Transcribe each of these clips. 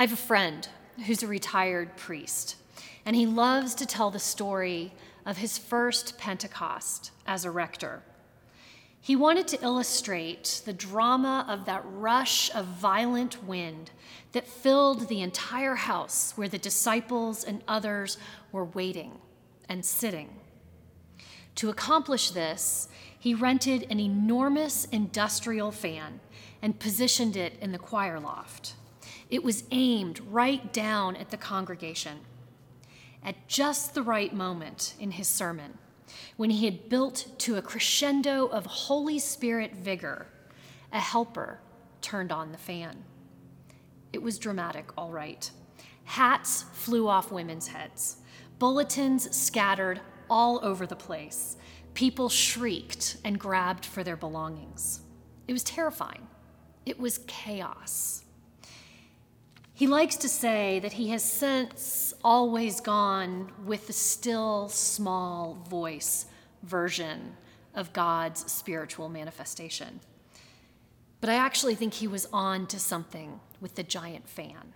I have a friend who's a retired priest, and he loves to tell the story of his first Pentecost as a rector. He wanted to illustrate the drama of that rush of violent wind that filled the entire house where the disciples and others were waiting and sitting. To accomplish this, he rented an enormous industrial fan and positioned it in the choir loft. It was aimed right down at the congregation. At just the right moment in his sermon, when he had built to a crescendo of Holy Spirit vigor, a helper turned on the fan. It was dramatic, all right. Hats flew off women's heads, bulletins scattered all over the place. People shrieked and grabbed for their belongings. It was terrifying. It was chaos. He likes to say that he has since always gone with the still small voice version of God's spiritual manifestation. But I actually think he was on to something with the giant fan.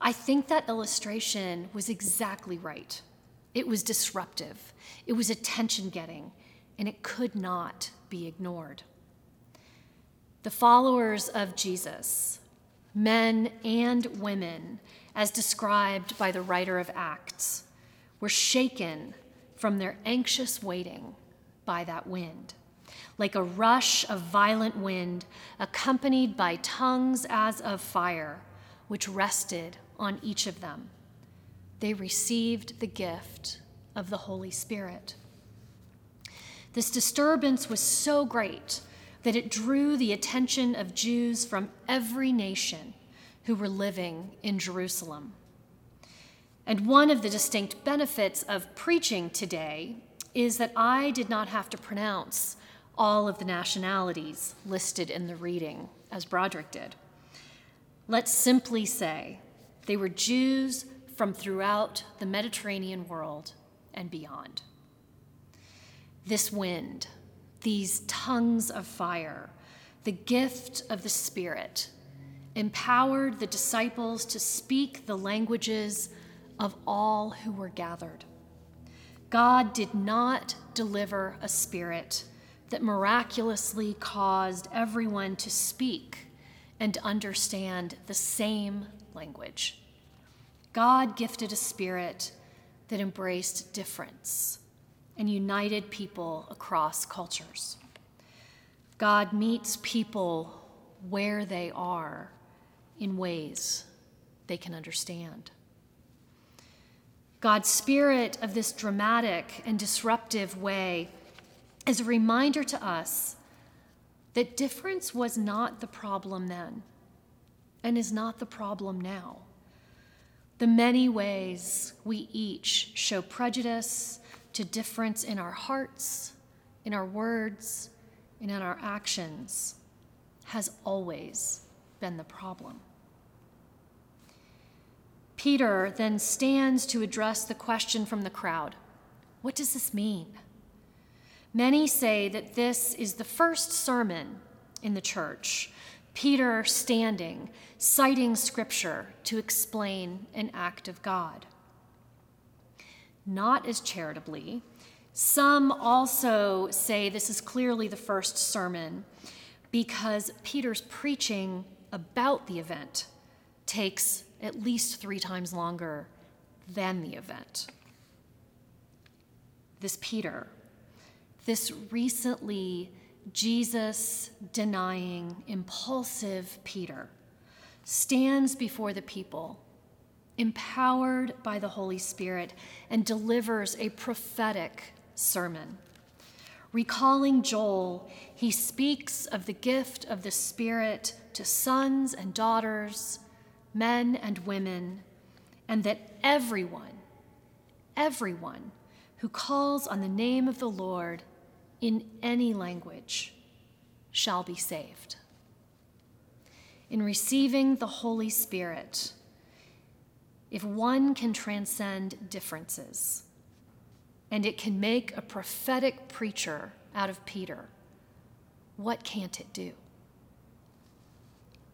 I think that illustration was exactly right. It was disruptive, it was attention getting, and it could not be ignored. The followers of Jesus men and women, as described by the writer of Acts, were shaken from their anxious waiting by that wind, like a rush of violent wind accompanied by tongues as of fire, which rested on each of them. They received the gift of the Holy Spirit. This disturbance was so great that it drew the attention of Jews from every nation who were living in Jerusalem. And one of the distinct benefits of preaching today is that I did not have to pronounce all of the nationalities listed in the reading, as Broderick did. Let's simply say they were Jews from throughout the Mediterranean world and beyond. This wind, these tongues of fire, the gift of the Spirit, empowered the disciples to speak the languages of all who were gathered. God did not deliver a spirit that miraculously caused everyone to speak and understand the same language. God gifted a spirit that embraced difference and united people across cultures. God meets people where they are in ways they can understand. God's spirit of this dramatic and disruptive way is a reminder to us that difference was not the problem then and is not the problem now. The many ways we each show prejudice to difference in our hearts, in our words, and in our actions has always been the problem. Peter then stands to address the question from the crowd What does this mean? Many say that this is the first sermon in the church. Peter standing, citing scripture to explain an act of God not as charitably. Some also say this is clearly the first sermon because Peter's preaching about the event takes at least three times longer than the event. This Peter, this recently Jesus denying, impulsive Peter, stands before the people empowered by the Holy Spirit, and delivers a prophetic sermon. Recalling Joel, he speaks of the gift of the Spirit to sons and daughters, men and women, and that everyone, everyone who calls on the name of the Lord in any language shall be saved. In receiving the Holy Spirit, if one can transcend differences and it can make a prophetic preacher out of Peter, what can't it do?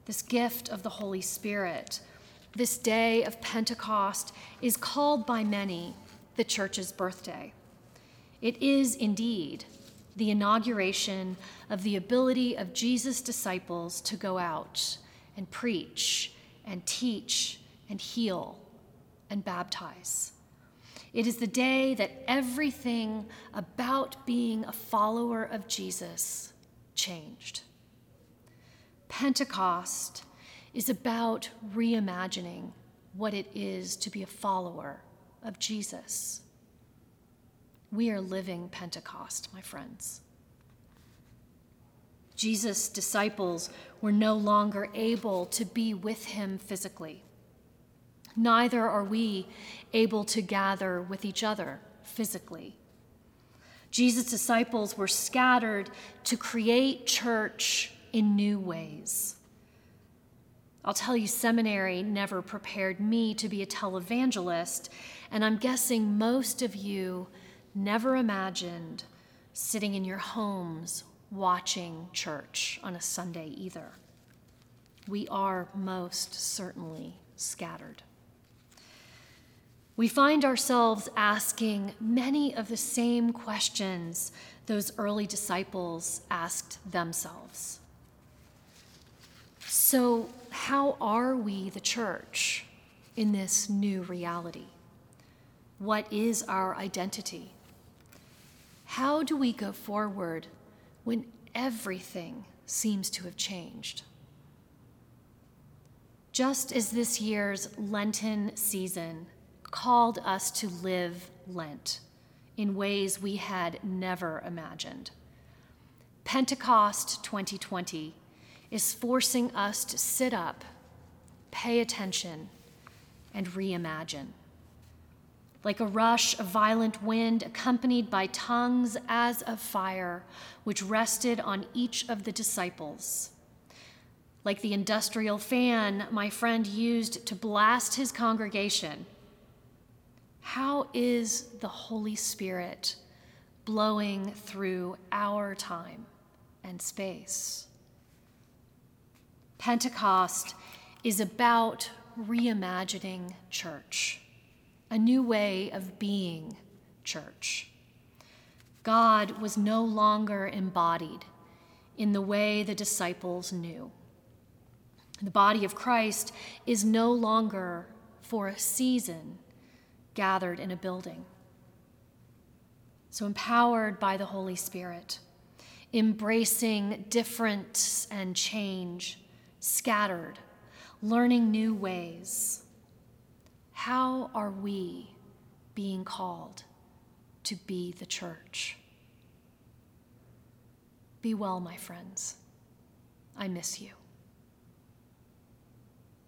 this gift of the Holy Spirit, this day of Pentecost is called by many the church's birthday. It is indeed the inauguration of the ability of Jesus' disciples to go out and preach and teach and heal and baptize. It is the day that everything about being a follower of Jesus changed. Pentecost is about reimagining what it is to be a follower of Jesus. We are living Pentecost, my friends. Jesus' disciples were no longer able to be with him physically. Neither are we able to gather with each other physically. Jesus' disciples were scattered to create church in new ways. I'll tell you, seminary never prepared me to be a televangelist, and I'm guessing most of you never imagined sitting in your homes watching church on a Sunday either. We are most certainly scattered. We find ourselves asking many of the same questions those early disciples asked themselves. So, how are we the church in this new reality? What is our identity? How do we go forward when everything seems to have changed? Just as this year's Lenten season called us to live Lent in ways we had never imagined, Pentecost 2020 is forcing us to sit up, pay attention, and reimagine. Like a rush of violent wind accompanied by tongues as of fire, which rested on each of the disciples. Like the industrial fan my friend used to blast his congregation. How is the Holy Spirit blowing through our time and space? Pentecost is about reimagining church, a new way of being church. God was no longer embodied in the way the disciples knew. The body of Christ is no longer for a season gathered in a building. So, empowered by the Holy Spirit, embracing difference and change, scattered, learning new ways. How are we being called to be the church? Be well, my friends. I miss you.